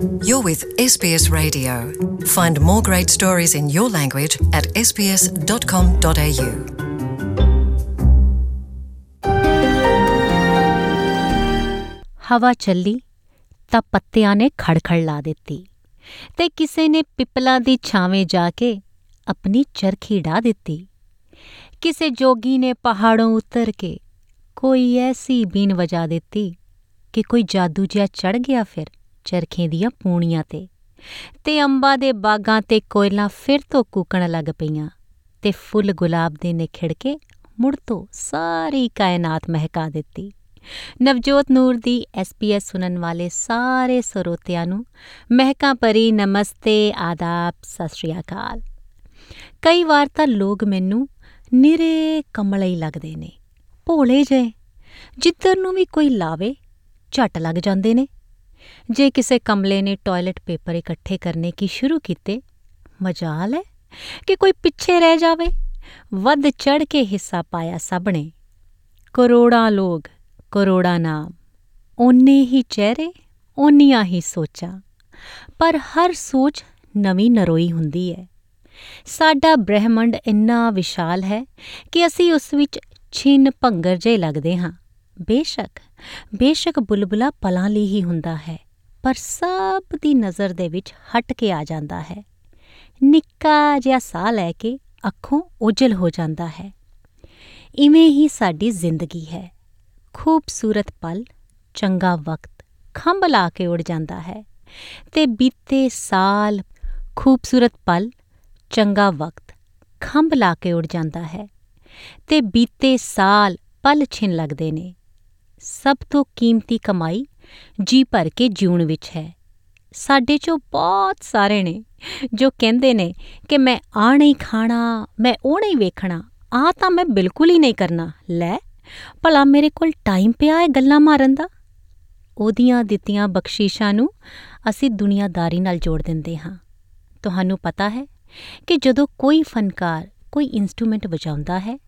You're with SBS Radio. Find more great stories in your language at sbs.com.au. ਹਵਾ ਚੱਲੀ ਤਾਂ ਪੱਤਿਆਂ ਨੇ ਖੜਖੜ ਲਾ ਦਿੱਤੀ ਤੇ ਕਿਸੇ ਨੇ ਪਿੱਪਲਾਂ ਦੀ ਛਾਵੇਂ ਜਾ ਕੇ ਆਪਣੀ ਚਰਖੀ ਢਾ ਦਿੱਤੀ ਕਿਸੇ ਜੋਗੀ ਨੇ ਪਹਾੜੋਂ ਉਤਰ ਕੇ ਕੋਈ ਐਸੀ ਬੀਨ ਵਜਾ ਦਿੱਤੀ ਕਿ ਕੋਈ ਜਾਦੂ ਜਿਹਾ ਚੜ ਗਿਆ ਫਿਰ ਚਰਖੇ ਦੀਆਂ ਪੂਣੀਆਂ ਤੇ ਤੇ ਅੰਬਾਂ ਦੇ ਬਾਗਾਂ ਤੇ ਕੋਇਲਾਂ ਫਿਰ ਤੋਂ ਕੂਕਣ ਲੱਗ ਪਈਆਂ, ਤੇ ਫੁੱਲ ਗੁਲਾਬ ਦੇ ਨਿਖੜ ਕੇ ਮੁੜ ਤੋਂ ਸਾਰੀ ਕਾਇਨਾਤ ਮਹਿਕਾ ਦਿੱਤੀ। ਨਵਜੋਤ ਨੂਰ ਦੀ ਐਸਪੀਐਸ ਸੁਣਨ ਵਾਲੇ ਸਾਰੇ ਸਰੋਤਿਆਂ ਨੂੰ ਮਹਿਕਾਂ ਭਰੀ ਨਮਸਤੇ, ਆਦਾਬ, ਸਤਿ ਸ਼੍ਰੀ ਅਕਾਲ। ਕਈ ਵਾਰ ਤਾਂ ਲੋਕ ਮੈਨੂੰ ਨਿਰੇ ਕਮਲੇ ਹੀ ਲੱਗਦੇ ਨੇ, ਭੋਲੇ ਜਿਹੇ ਜਿੱਧਰ ਨੂੰ ਵੀ ਕੋਈ ਲਾਵੇ, ਝਟ ਲੱਗ ਜਾਂਦੇ ਨੇ। ਜੇ ਕਿਸੇ ਕਮਲੇ ਨੇ ਟਾਇਲਟ ਪੇਪਰ ਇਕੱਠੇ ਕਰਨੇ ਕੀ ਸ਼ੁਰੂ ਕੀਤੇ, ਮਜਾਲ ਹੈ ਕਿ ਕੋਈ ਪਿੱਛੇ ਰਹਿ ਜਾਵੇ। ਵੱਧ ਚੜ ਕੇ ਹਿੱਸਾ ਪਾਇਆ ਸਭ ਨੇ ਕਰੋੜਾਂ ਲੋਕ, ਕਰੋੜਾਂ ਨਾਮ, ਓਨੇ ਹੀ ਚਿਹਰੇ, ਓਨੀਆਂ ਹੀ ਸੋਚਾਂ। ਪਰ ਹਰ ਸੋਚ ਨਵੀਂ ਨਰੋਈ ਹੁੰਦੀ ਹੈ। ਸਾਡਾ ਬ੍ਰਹਿਮੰਡ ਇੰਨਾ ਵਿਸ਼ਾਲ ਹੈ ਕਿ ਅਸੀਂ ਉਸ ਵਿੱਚ ਛਿੰਨ ਭੰਗਰ ਜੇ ਲੱਗਦੇ ਹਾਂ। ਬੇਸ਼ੱਕ ਬੇਸ਼ੱਕ ਬੁਲਬੁਲਾ ਪਲਾਂ ਲਈ ਹੀ ਹੁੰਦਾ ਹੈ, ਪਰ ਸਭ ਦੀ ਨਜ਼ਰ ਦੇ ਵਿੱਚ ਹਟ ਕੇ ਆ ਜਾਂਦਾ ਹੈ। ਨਿੱਕਾ ਜਿਹਾ ਸਾਹ ਲੈ ਕੇ ਅੱਖੋਂ ਉਜਲ ਹੋ ਜਾਂਦਾ ਹੈ। ਇਵੇਂ ਹੀ ਸਾਡੀ ਜ਼ਿੰਦਗੀ ਹੈ। ਖੂਬਸੂਰਤ ਪਲ, ਚੰਗਾ ਵਕਤ, ਖੰਭ ਲਾ ਕੇ ਉੜ ਜਾਂਦਾ ਹੈ। ਤੇ ਬੀਤੇ ਸਾਲ ਖੂਬਸੂਰਤ ਪਲ, ਚੰਗਾ ਵਕਤ, ਖੰਭ ਲਾ ਕੇ ਉੜ ਜਾਂਦਾ ਹੈ। ਤੇ ਬੀਤੇ ਸਾਲ ਪਲ ਛਿਨ ਲੱਗਦੇ ਨੇ। ਸਭ ਤੋਂ ਕੀਮਤੀ ਕਮਾਈ ਜੀ ਭਰ ਕੇ ਜਿਉਣ ਵਿੱਚ ਹੈ। ਸਾਡੇ ਚੋਂ ਬਹੁਤ ਸਾਰੇ ਨੇ ਜੋ ਕਹਿੰਦੇ ਨੇ ਕਿ ਮੈਂ ਆ ਨਹੀਂ ਖਾਣਾ, ਮੈਂ ਉਹ ਨਹੀਂ ਵੇਖਣਾ ਆ ਤਾਂ ਮੈਂ ਬਿਲਕੁਲ ਹੀ ਨਹੀਂ ਕਰਨਾ। ਲੈ, ਭਲਾ ਮੇਰੇ ਕੋਲ ਟਾਈਮ ਪਿਆ ਹੈ ਗੱਲਾਂ ਮਾਰਨ ਦਾ? ਉਹਦੀਆਂ ਦਿੱਤੀਆਂ ਬਖਸ਼ੀਸ਼ਾਂ ਨੂੰ ਅਸੀਂ ਦੁਨੀਆਦਾਰੀ ਨਾਲ ਜੋੜ ਦਿੰਦੇ ਹਾਂ। ਤੁਹਾਨੂੰ ਪਤਾ ਹੈ ਕਿ ਜਦੋਂ ਕੋਈ ਫਨਕਾਰ, ਕੋਈ ਇਨਸਟਰੂਮੈਂਟ ਵਜਾਉਂਦਾ ਹੈ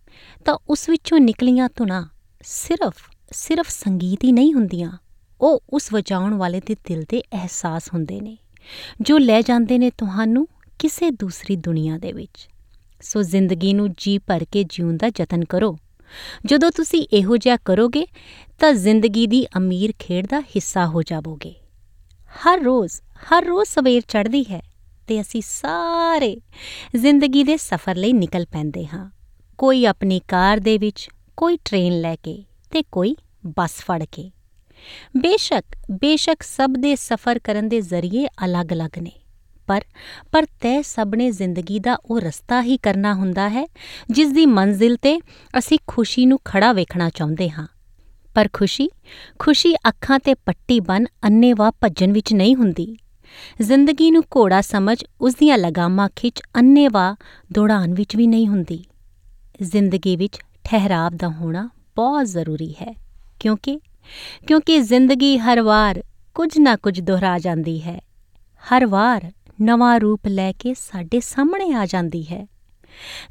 ਤਾਂ ਉਸ ਵਿੱਚੋਂ ਨਿਕਲੀਆਂ ਧੁਨਾਂ ਸਿਰਫ ਸਿਰਫ ਸੰਗੀਤ ਹੀ ਨਹੀਂ ਹੁੰਦੀਆਂ, ਉਹ ਉਸ ਵਜਾਉਣ ਵਾਲੇ ਦੇ ਦਿਲ ਦੇ ਅਹਿਸਾਸ ਹੁੰਦੇ ਨੇ, ਜੋ ਲੈ ਜਾਂਦੇ ਨੇ ਤੁਹਾਨੂੰ ਕਿਸੇ ਦੂਸਰੀ ਦੁਨੀਆ ਦੇ ਵਿੱਚ। ਸੋ ਜ਼ਿੰਦਗੀ ਨੂੰ ਜੀ ਭਰ ਕੇ ਜਿਉਣ ਦਾ ਯਤਨ ਕਰੋ। ਜਦੋਂ ਤੁਸੀਂ ਇਹੋ ਜਿਹਾ ਕਰੋਗੇ, ਤਾਂ ਜ਼ਿੰਦਗੀ ਦੀ ਅਮੀਰ ਖੇਡ ਦਾ ਹਿੱਸਾ ਹੋ ਜਾਵੋਗੇ। ਹਰ ਰੋਜ਼ ਹਰ ਰੋਜ਼ ਸਵੇਰ ਚੜ੍ਹਦੀ ਹੈ ਤੇ ਅਸੀਂ ਸਾਰੇ ਜ਼ਿੰਦਗੀ ਦੇ ਸਫ਼ਰ ਲਈ ਨਿਕਲ ਪੈਂਦੇ ਹਾਂ। ਕੋਈ ਆਪਣੀ ਕਾਰ ਦੇ ਵਿੱਚ, ਕੋਈ ਟ੍ਰੇਨ ਲੈ ਕੇ ਤੇ ਕੋਈ ਬੱਸ ਫੜ ਕੇ। ਬੇਸ਼ੱਕ ਬੇਸ਼ੱਕ ਸਭ ਦੇ ਸਫ਼ਰ ਕਰਨ ਦੇ ਜ਼ਰੀਏ ਅਲੱਗ-ਅਲੱਗ ਨੇ, ਪਰ ਪਰ ਤੈ ਸਭ ਨੇ ਜ਼ਿੰਦਗੀ ਦਾ ਉਹ ਰਸਤਾ ਹੀ ਕਰਨਾ ਹੁੰਦਾ ਹੈ ਜਿਸ ਦੀ ਮੰਜ਼ਿਲ ਤੇ ਅਸੀਂ ਖੁਸ਼ੀ ਨੂੰ ਖੜਾ ਵੇਖਣਾ ਚਾਹੁੰਦੇ ਹਾਂ। ਪਰ ਖੁਸ਼ੀ ਖੁਸ਼ੀ ਅੱਖਾਂ ਤੇ ਪੱਟੀ ਬਨ ਅੰਨੇਵਾ ਭੱਜਣ ਵਿੱਚ ਨਹੀਂ ਹੁੰਦੀ। ਜ਼ਿੰਦਗੀ ਨੂੰ ਘੋੜਾ ਸਮਝ ਉਸ ਦੀਆਂ ਲਗਾਮਾਂ ਖਿੱਚ ਅੰਨੇਵਾ ਦੌੜਾਨ ਵਿੱਚ ਵੀ ਨਹੀਂ ਹੁੰਦੀ। ਜ਼ਿੰਦਗੀ ਵਿੱਚ ਠਹਿਰਾਵ ਦਾ ਹੋਣਾ ਬਹੁਤ ਜ਼ਰੂਰੀ ਹੈ। ਕਿਉਂਕਿ ਕਿਉਂਕਿ ਜ਼ਿੰਦਗੀ ਹਰ ਵਾਰ ਕੁਝ ਨਾ ਕੁਝ ਦੁਹਰਾ ਜਾਂਦੀ ਹੈ। ਹਰ ਵਾਰ ਨਵਾਂ ਰੂਪ ਲੈ ਕੇ ਸਾਡੇ ਸਾਹਮਣੇ ਆ ਜਾਂਦੀ ਹੈ।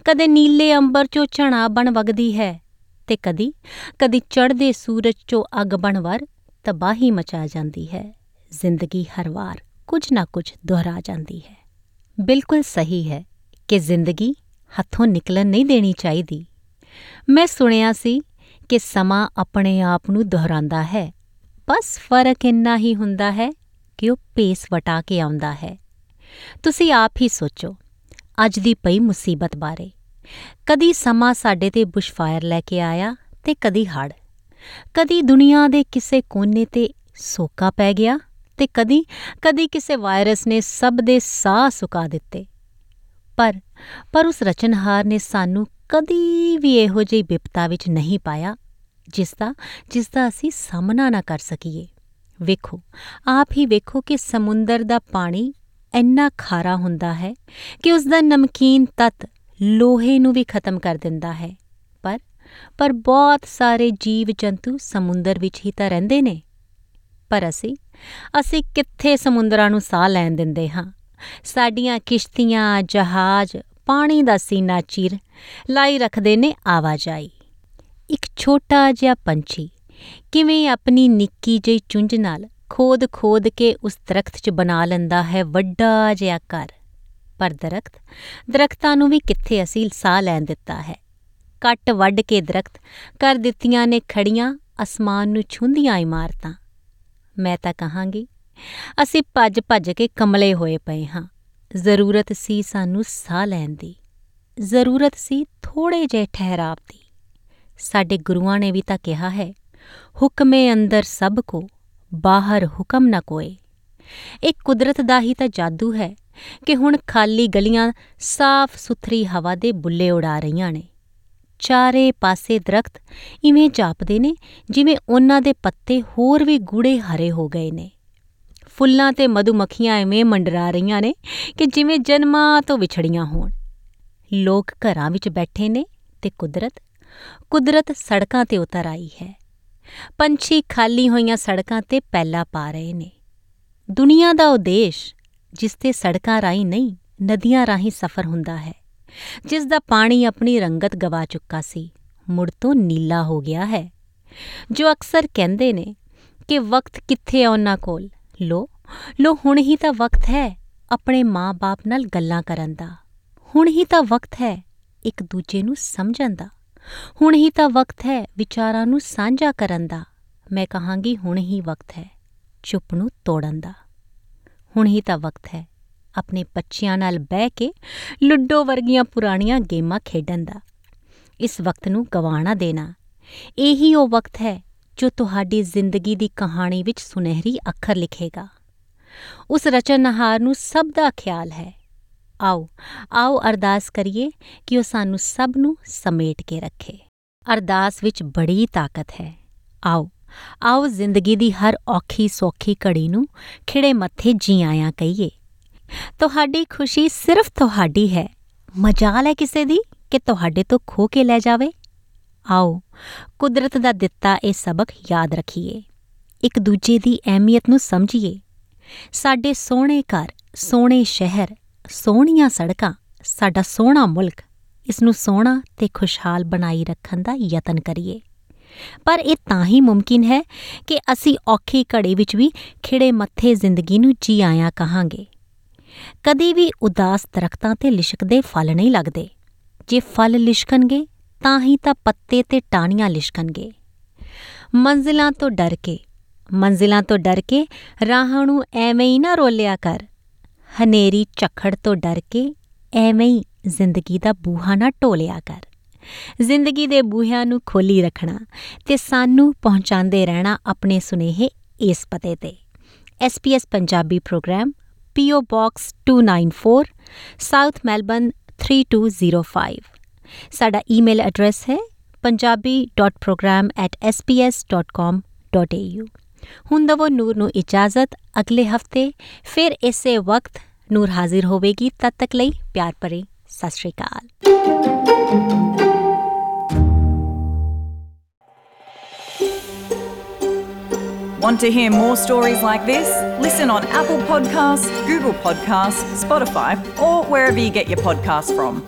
ਕਦੇ ਨੀਲੇ ਅੰਬਰ ਚੋਂ ਝਣਾ ਬਣ ਵਗਦੀ ਹੈ ਤੇ ਕਦੀ ਕਦੀ ਚੜ੍ਹਦੇ ਸੂਰਜ ਚੋਂ ਅੱਗ ਬਣ ਵਰ ਤਬਾਹੀ ਮਚਾ ਜਾਂਦੀ ਹੈ। ਜ਼ਿੰਦਗੀ ਹਰ ਵਾਰ ਕੁਝ ਨਾ ਕੁਝ ਦੁਹਰਾ ਜਾਂਦੀ ਹੈ। ਬਿਲਕੁਲ ਸਹੀ ਹੈ ਕਿ ਜ਼ਿੰਦਗੀ ਹੱਥੋਂ ਨਿਕਲਣ ਨਹੀਂ ਦੇਣੀ ਚਾਹੀਦੀ। ਮੈਂ ਸੁਣਿਆ ਸੀ ਕਿ ਸਮਾਂ ਆਪਣੇ ਆਪ ਨੂੰ ਦੁਹਰਾਉਂਦਾ ਹੈ। ਬਸ ਫ਼ਰਕ ਇੰਨਾ ਹੀ ਹੁੰਦਾ ਹੈ ਕਿ ਉਹ ਪੇਸ ਵਟਾ ਕੇ ਆਉਂਦਾ ਹੈ। ਤੁਸੀਂ ਆਪ ਹੀ ਸੋਚੋ, ਅੱਜ ਦੀ ਪਈ ਮੁਸੀਬਤ ਬਾਰੇ। ਕਦੀ ਸਮਾਂ ਸਾਡੇ ਤੇ ਬੁਸ਼ਫਾਇਰ ਲੈ ਕੇ ਆਇਆ ਤੇ ਕਦੀ ਹੜ ਕਦੀ ਦੁਨੀਆ ਦੇ ਕਿਸੇ ਕੋਨੇ ਤੇ ਸੋਕਾ ਪੈ ਗਿਆ ਤੇ ਕਦੀ ਕਦੀ ਕਿਸੇ ਵਾਇਰਸ ਨੇ ਸਭ ਦੇ ਸਾਹ ਸੁਕਾ ਦਿੱਤੇ। ਪਰ ਪਰ ਉਸ ਰਚਨਹਾਰ ਨੇ ਸਾਨੂੰ ਕਦੀ ਵੀ ਇਹੋ ਜਿਹੀ ਵਿਪਤਾ ਵਿੱਚ ਨਹੀਂ ਪਾਇਆ ਜਿਸ ਦਾ ਜਿਸ ਦਾ ਅਸੀਂ ਸਾਹਮਣਾ ਨਾ ਕਰ ਸਕੀਏ। ਵੇਖੋ, ਆਪ ਹੀ ਵੇਖੋ ਕਿ ਸਮੁੰਦਰ ਦਾ ਪਾਣੀ ਇੰਨਾ ਖਾਰਾ ਹੁੰਦਾ ਹੈ ਕਿ ਉਸ ਦਾ ਨਮਕੀਨ ਤੱਤ ਲੋਹੇ ਨੂੰ ਵੀ ਖਤਮ ਕਰ ਦਿੰਦਾ ਹੈ। ਪਰ ਪਰ ਬਹੁਤ ਸਾਰੇ ਜੀਵ ਜੰਤੂ ਸਮੁੰਦਰ ਵਿੱਚ ਹੀ ਤਾਂ ਰਹਿੰਦੇ ਨੇ। ਪਰ ਅਸੀਂ ਅਸੀਂ ਕਿੱਥੇ ਸਮੁੰਦਰਾਂ ਨੂੰ ਸਾਹ ਲੈਣ ਦਿੰਦੇ ਹਾਂ? ਸਾਡੀਆਂ ਕਿਸ਼ਤੀਆਂ, ਜਹਾਜ਼, ਪਾਣੀ ਦਾ ਸੀਨਾ ਚੀਰ ਲਾਈ ਰੱਖਦੇ ਨੇ ਆਵਾਜਾਈ। ਇੱਕ ਛੋਟਾ ਜਿਹਾ ਪੰਛੀ ਕਿਵੇਂ ਆਪਣੀ ਨਿੱਕੀ ਜਿਹੀ ਚੁੰਝ ਨਾਲ ਖੋਦ ਖੋਦ ਕੇ ਉਸ ਦਰਖਤ 'ਚ ਬਣਾ ਲੈਂਦਾ ਹੈ ਵੱਡਾ ਜਿਹਾ ਘਰ। ਪਰ ਦਰਖਤ, ਦਰਖਤਾਂ ਨੂੰ ਵੀ ਕਿੱਥੇ ਅਸੀਂ ਸਾਹ ਲੈਣ ਦਿੱਤਾ ਹੈ? ਕੱਟ ਵੱਢ ਕੇ ਦਰਖਤ ਕਰ ਦਿੱਤੀਆਂ ਨੇ ਖੜੀਆਂ, ਅਸਮਾਨ ਨੂੰ ਛੁੰਦੀਆਂ ਇਮਾਰਤਾਂ। ਮੈਂ ਤਾਂ ਕਹਾਂਗੀ, ਅਸੀਂ ਭੱਜ ਭੱਜ ਕੇ ਕਮਲੇ ਹੋਏ ਪਏ ਹਾਂ। ਜ਼ਰੂਰਤ ਸੀ ਸਾਨੂੰ ਸਾਹ ਲੈਣ ਦੀ। ਜ਼ਰੂਰਤ ਸੀ ਥੋੜੇ ਜਿਹੇ ਠਹਿਰਾਵ ਦੀ। ਸਾਡੇ ਗੁਰੂਆਂ ਨੇ ਵੀ ਤਾਂ ਕਿਹਾ ਹੈ, ਹੁਕਮੇ ਅੰਦਰ ਸਭ ਕੋ, ਬਾਹਰ ਹੁਕਮ ਨਾ ਕੋਏ। ਇਹ ਕੁਦਰਤ ਦਾ ਹੀ ਤਾਂ ਜਾਦੂ ਹੈ ਕਿ ਹੁਣ ਖਾਲੀ ਗਲੀਆਂ ਸਾਫ਼ ਸੁਥਰੀ ਹਵਾ ਦੇ ਬੁੱਲੇ ਉਡਾ ਰਹੀਆਂ ਨੇ। ਚਾਰੇ ਪਾਸੇ ਦਰਖਤ ਇਵੇਂ ਜਾਪਦੇ ਨੇ ਜਿਵੇਂ ਉਹਨਾਂ ਦੇ ਪੱਤੇ ਹੋਰ ਵੀ ਗੂੜੇ ਹਰੇ ਹੋ ਗਏ ਨੇ। ਫੁੱਲਾਂ ਤੇ ਮਧੂਮੱਖੀਆਂ ਐਵੇਂ ਮੰਡਰਾ ਰਹੀਆਂ ਨੇ ਕਿ ਜਿਵੇਂ ਜਨਮਾਂ ਤੋਂ ਵਿਛੜੀਆਂ ਹੋਣ। ਲੋਕ ਘਰਾਂ ਵਿੱਚ ਬੈਠੇ ਨੇ ਤੇ ਕੁਦਰਤ ਕੁਦਰਤ ਸੜਕਾਂ ਤੇ ਉਤਰ ਆਈ ਹੈ। ਪੰਛੀ ਖਾਲੀ ਹੋਈਆਂ ਸੜਕਾਂ ਤੇ ਪੈਲਾ ਪਾ ਰਹੇ ਨੇ। ਦੁਨੀਆ ਦਾ ਉਦੇਸ਼ ਜਿਸ ਤੇ ਸੜਕਾਂ ਰਾਹੀਂ ਨਹੀਂ, ਨਦੀਆਂ ਰਾਹੀਂ ਸਫ਼ਰ ਹੁੰਦਾ ਹੈ, ਜਿਸ ਦਾ ਪਾਣੀ ਆਪਣੀ ਰੰਗਤ ਗਵਾ ਚੁੱਕਾ ਸੀ, ਮੁੜ ਤੋਂ ਨੀਲਾ ਹੋ ਗਿਆ ਹੈ। ਜੋ ਅਕਸਰ ਕਹਿੰਦੇ ਨੇ ਕਿ ਵਕਤ ਕਿੱਥੇ ਆ ਉਹਨਾਂ ਕੋਲ? ਲੋ ਲੋ ਹੁਣ ਹੀ ਤਾਂ ਵਕਤ ਹੈ ਆਪਣੇ ਮਾਂ-ਬਾਪ ਨਾਲ ਗੱਲਾਂ ਕਰਨ ਦਾ। ਹੁਣ ਹੀ ਤਾਂ ਵਕਤ ਹੈ ਇੱਕ ਦੂਜੇ ਨੂੰ ਸਮਝਣ ਦਾ। ਹੁਣ ਹੀ ਤਾਂ ਵਕਤ ਹੈ ਵਿਚਾਰਾਂ ਨੂੰ ਸਾਂਝਾ ਕਰਨ ਦਾ। ਮੈਂ ਕਹਾਂਗੀ ਹੁਣ ਹੀ ਵਕਤ ਹੈ ਚੁੱਪ ਨੂੰ ਤੋੜਨ ਦਾ। ਹੁਣ ਹੀ ਤਾਂ ਵਕਤ ਹੈ ਆਪਣੇ ਬੱਚਿਆਂ ਨਾਲ ਬਹਿ ਕੇ ਲੁੱਡੋ ਵਰਗੀਆਂ ਪੁਰਾਣੀਆਂ ਗੇਮਾਂ ਖੇਡਣ ਦਾ। ਇਸ ਵਕਤ ਨੂੰ ਗਵਾਣਾ ਦੇਣਾ। ਇਹੀ ਉਹ ਵਕਤ ਹੈ ਜੋ ਤੁਹਾਡੀ ਜ਼ਿੰਦਗੀ ਦੀ ਕਹਾਣੀ ਵਿੱਚ ਸੁਨਹਿਰੀ ਅੱਖਰ ਲਿਖੇਗਾ। ਉਸ ਰਚਨਹਾਰ ਨੂੰ ਸਭ ਦਾ ਖਿਆਲ ਹੈ। ਆਓ ਆਓ ਅਰਦਾਸ ਕਰੀਏ ਕਿ ਉਹ ਸਾਨੂੰ ਸਭ ਨੂੰ ਸਮੇਟ ਕੇ ਰੱਖੇ। ਅਰਦਾਸ ਵਿੱਚ ਬੜੀ ਤਾਕਤ ਹੈ। ਆਓ ਆਓ ਜ਼ਿੰਦਗੀ ਦੀ ਹਰ ਔਖੀ ਸੌਖੀ ਘੜੀ ਨੂੰ ਖਿੜੇ ਮੱਥੇ ਜੀ ਆਇਆਂ ਕਹੀਏ। ਤੁਹਾਡੀ ਖੁਸ਼ੀ ਸਿਰਫ ਤੁਹਾਡੀ ਹੈ। ਮਜਾਲ ਹੈ ਕਿਸੇ ਦੀ ਕਿ ਤੁਹਾਡੇ ਤੋਂ ਖੋ ਕੇ ਲੈ ਜਾਵੇ। ਆਓ, ਕੁਦਰਤ ਦਾ ਦਿੱਤਾ ਇਹ ਸਬਕ ਯਾਦ ਰੱਖੀਏ। ਇੱਕ ਦੂਜੇ ਦੀ ਅਹਿਮੀਅਤ ਨੂੰ ਸਮਝੀਏ। ਸਾਡੇ ਸੋਹਣੇ ਘਰ, ਸੋਹਣੇ ਸ਼ਹਿਰ ਸੋਹਣੀਆਂ ਸੜਕਾਂ, ਸਾਡਾ ਸੋਹਣਾ ਮੁਲਕ ਇਸ ਨੂੰ ਸੋਹਣਾ ਤੇ ਖੁਸ਼ਹਾਲ ਬਣਾਈ ਰੱਖਣ ਦਾ ਯਤਨ ਕਰੀਏ। ਪਰ ਇਹ ਤਾਂ ਹੀ ਮੁਮਕਿਨ ਹੈ ਕਿ ਅਸੀਂ ਔਖੀ ਘੜੀ ਵਿੱਚ ਵੀ ਖਿੜੇ ਮੱਥੇ ਜ਼ਿੰਦਗੀ ਨੂੰ ਜੀ ਆਇਆਂ ਕਹਾਂਗੇ। ਕਦੀ ਵੀ ਉਦਾਸ ਦਰਖਤਾਂ ਤੇ ਲਿਸ਼ਕਦੇ ਫਲ ਨਹੀਂ ਲੱਗਦੇ। ਜੇ ਫਲ ਲਿਸ਼ਕਣਗੇ, ਤਾਂ ਹੀ ਤਾਂ ਪੱਤੇ ਤੇ ਟਾਹਣੀਆਂ ਲਿਸ਼ਕਣਗੇ। ਮੰਜ਼ਿਲਾਂ ਤੋਂ ਡਰ ਕੇ, ਮੰਜ਼ਿਲਾਂ ਤੋਂ ਡਰ ਕੇ ਰਾਹਾਂ ਨੂੰ ਐਵੇਂ ਹੀ ਨਾ ਰੋਲਿਆ ਕਰ। ਹਨੇਰੀ ਝੱਖੜ ਤੋਂ ਡਰ ਕੇ ਐਵੇਂ ਹੀ ਜ਼ਿੰਦਗੀ ਦਾ ਬੂਹਾ ਨਾ ਢੋਲਿਆ ਕਰ। ਜ਼ਿੰਦਗੀ ਦੇ ਬੂਹਿਆਂ ਨੂੰ ਖੋਲੀ ਰੱਖਣਾ ਤੇ ਸਾਨੂੰ ਪਹੁੰਚਾਉਂਦੇ ਰਹਿਣਾ ਆਪਣੇ ਸੁਨੇਹੇ ਇਸ ਪਤੇ ਤੇ। SPS Punjabi program PO Box 294 South Melbourne 3205 ਸਾਡਾ ਈਮੇਲ ਐਡਰੈਸ ਹੈ punjabi.program@sps.com.au ਹੁਣ ਦਵੋ ਨੂਰ ਨੂੰ ਇਜਾਜ਼ਤ ਅਗਲੇ ਹਫ਼ਤੇ ਫਿਰ ਇਸੇ ਵਕਤ ਨੂਰ ਹਾਜ਼ਰ ਹੋਵੇਗੀ ਤਦ ਤੱਕ ਲਈ ਪਿਆਰ ਭਰੇ ਸਤਿ ਸ਼੍ਰੀ ਅਕਾਲ Want to hear more stories like this? Listen on Apple Podcasts, Google Podcasts, Spotify, or wherever you get your podcasts from.